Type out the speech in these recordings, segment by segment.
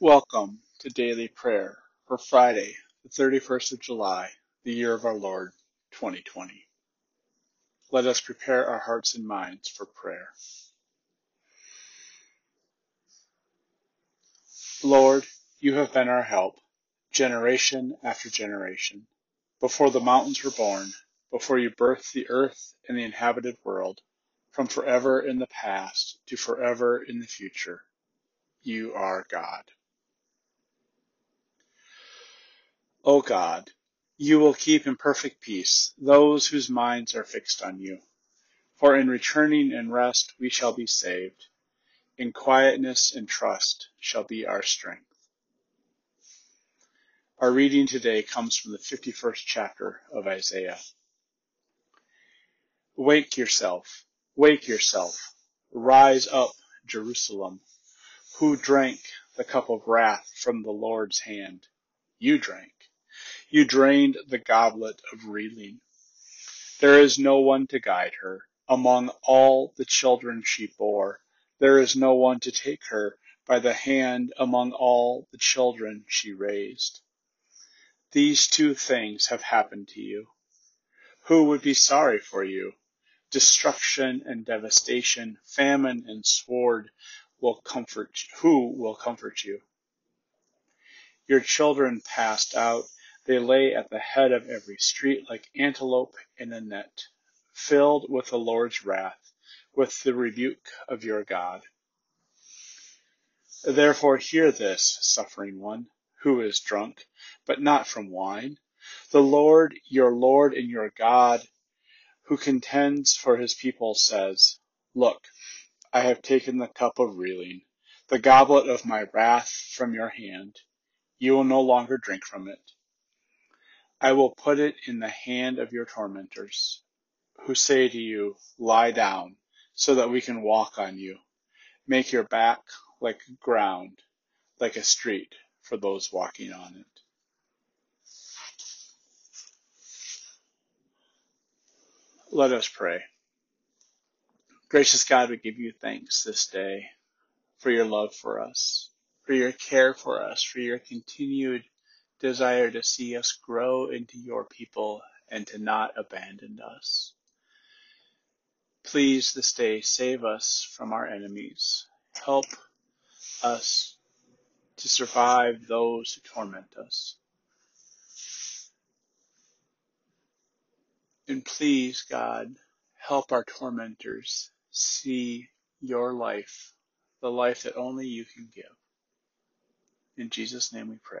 Welcome to daily prayer for Friday, the 31st of July, the year of our Lord, 2020. Let us prepare our hearts and minds for prayer. Lord, you have been our help, generation after generation. Before the mountains were born, before you birthed the earth and the inhabited world, from forever in the past to forever in the future, you are God. O God, you will keep in perfect peace those whose minds are fixed on you. For in returning and rest we shall be saved. In quietness and trust shall be our strength. Our reading today comes from the 51st chapter of Isaiah. Wake yourself, wake yourself, rise up, Jerusalem, who drank the cup of wrath from the Lord's hand. You drank you drained the goblet of reeling. There is no one to guide her. Among all the children she bore, there is no one to take her by the hand among all the children she raised. These two things have happened to you. Who would be sorry for you? Destruction and devastation, famine and sword will comfort who will comfort you? Your children passed out they lay at the head of every street like antelope in a net, filled with the Lord's wrath, with the rebuke of your God. Therefore hear this, suffering one, who is drunk, but not from wine. The Lord, your Lord and your God, who contends for his people says, Look, I have taken the cup of reeling, the goblet of my wrath from your hand. You will no longer drink from it. I will put it in the hand of your tormentors, who say to you, Lie down, so that we can walk on you. Make your back like ground, like a street for those walking on it. Let us pray. Gracious God, we give you thanks this day for your love for us, for your care for us, for your continued desire to see us grow into your people and to not abandon us. Please this day save us from our enemies. Help us to survive those who torment us. And please, God, help our tormentors see your life, the life that only you can give. In Jesus' name we pray.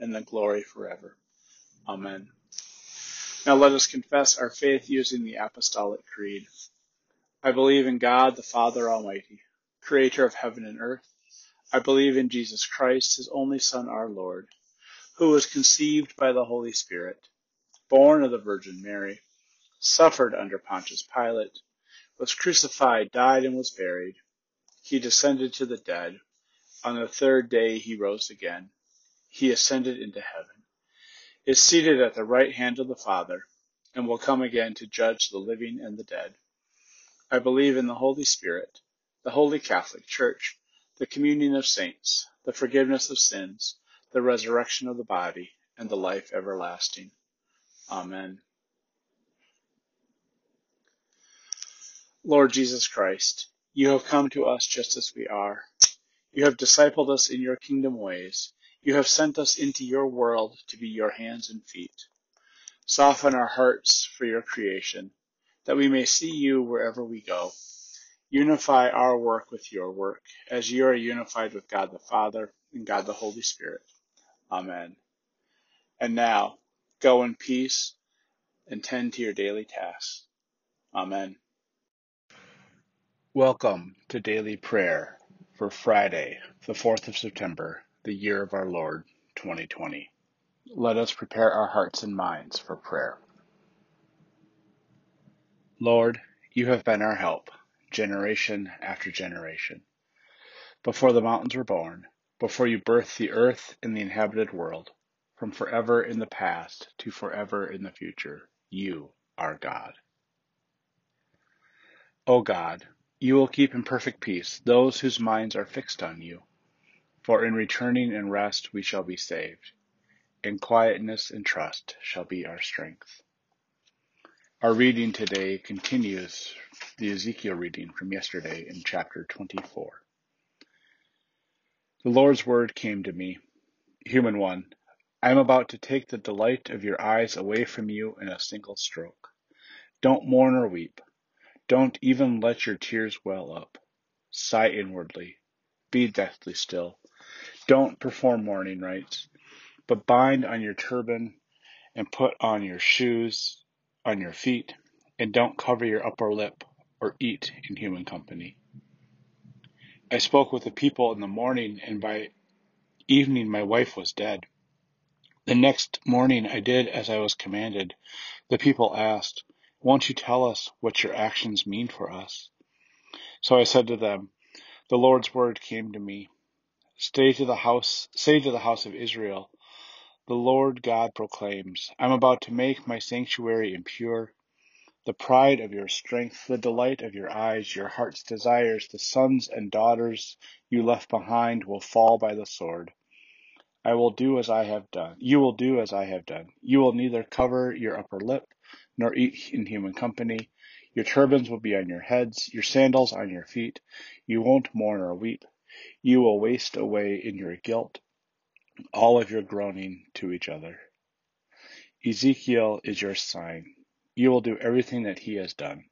and the glory forever. Amen. Now let us confess our faith using the Apostolic Creed. I believe in God, the Father Almighty, creator of heaven and earth. I believe in Jesus Christ, his only Son, our Lord, who was conceived by the Holy Spirit, born of the Virgin Mary, suffered under Pontius Pilate, was crucified, died, and was buried. He descended to the dead. On the third day he rose again. He ascended into heaven, is seated at the right hand of the Father, and will come again to judge the living and the dead. I believe in the Holy Spirit, the Holy Catholic Church, the communion of saints, the forgiveness of sins, the resurrection of the body, and the life everlasting. Amen. Lord Jesus Christ, you have come to us just as we are. You have discipled us in your kingdom ways. You have sent us into your world to be your hands and feet. Soften our hearts for your creation that we may see you wherever we go. Unify our work with your work, as you are unified with God the Father and God the Holy Spirit. Amen. And now, go in peace and tend to your daily tasks. Amen. Welcome to Daily Prayer for Friday, the 4th of September, the year of our Lord, 2020. Let us prepare our hearts and minds for prayer. Lord, you have been our help, generation after generation. Before the mountains were born, before you birthed the earth and the inhabited world, from forever in the past to forever in the future, you are God. O God, you will keep in perfect peace those whose minds are fixed on you. For in returning and rest we shall be saved. In quietness and trust shall be our strength. Our reading today continues the Ezekiel reading from yesterday in chapter 24. The Lord's word came to me, Human one, I am about to take the delight of your eyes away from you in a single stroke. Don't mourn or weep. Don't even let your tears well up. Sigh inwardly. Be deathly still. Don't perform mourning rites, but bind on your turban and put on your shoes on your feet, and don't cover your upper lip or eat in human company. I spoke with the people in the morning, and by evening my wife was dead. The next morning I did as I was commanded. The people asked, Won't you tell us what your actions mean for us? So I said to them, The Lord's word came to me. Stay to the house, say to the house of Israel, the Lord God proclaims, I am about to make my sanctuary impure. The pride of your strength, the delight of your eyes, your heart's desires, the sons and daughters you left behind will fall by the sword. I will do as I have done. You will do as I have done. You will neither cover your upper lip nor eat in human company. Your turbans will be on your heads, your sandals on your feet. You won't mourn or weep. You will waste away in your guilt all of your groaning to each other. Ezekiel is your sign. You will do everything that he has done.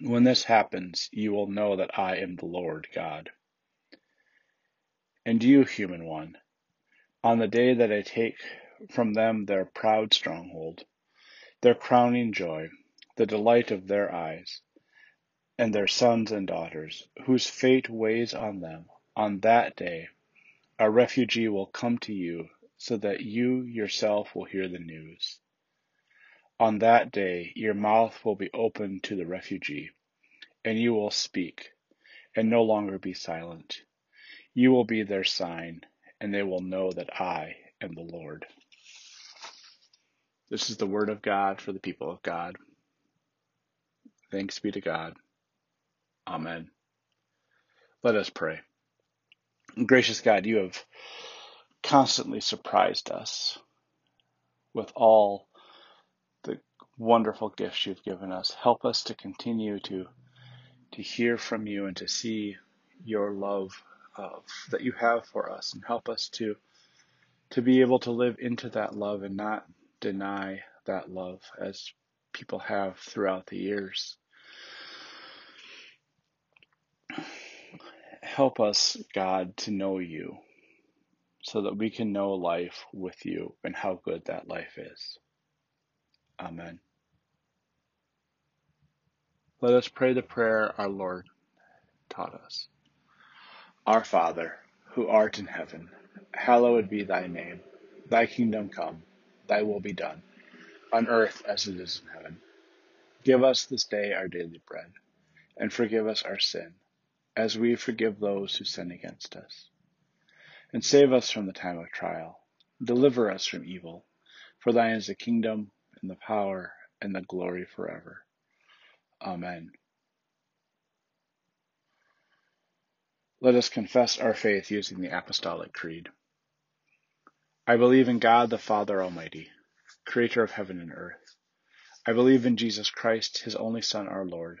When this happens, you will know that I am the Lord God. And you, human one, on the day that I take from them their proud stronghold, their crowning joy, the delight of their eyes, and their sons and daughters, whose fate weighs on them, on that day a refugee will come to you so that you yourself will hear the news. On that day, your mouth will be opened to the refugee, and you will speak, and no longer be silent. You will be their sign, and they will know that I am the Lord. This is the word of God for the people of God. Thanks be to God. Amen. Let us pray. Gracious God, you have constantly surprised us with all the wonderful gifts you've given us. Help us to continue to to hear from you and to see your love uh, that you have for us, and help us to to be able to live into that love and not deny that love as people have throughout the years. Help us, God, to know you so that we can know life with you and how good that life is. Amen. Let us pray the prayer our Lord taught us. Our Father, who art in heaven, hallowed be thy name. Thy kingdom come, thy will be done, on earth as it is in heaven. Give us this day our daily bread, and forgive us our sin, as we forgive those who sin against us and save us from the time of trial. Deliver us from evil, for thine is the kingdom, and the power, and the glory forever. Amen. Let us confess our faith using the Apostolic Creed. I believe in God the Father Almighty, creator of heaven and earth. I believe in Jesus Christ, his only Son, our Lord,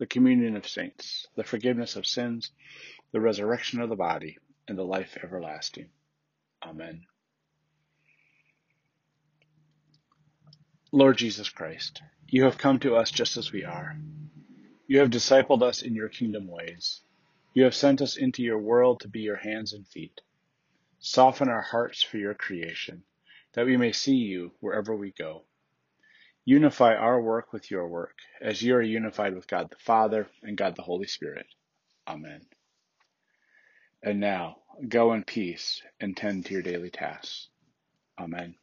the communion of saints, the forgiveness of sins, the resurrection of the body, and the life everlasting. Amen. Lord Jesus Christ, you have come to us just as we are. You have discipled us in your kingdom ways. You have sent us into your world to be your hands and feet. Soften our hearts for your creation, that we may see you wherever we go. Unify our work with your work, as you are unified with God the Father and God the Holy Spirit. Amen. And now, go in peace and tend to your daily tasks. Amen.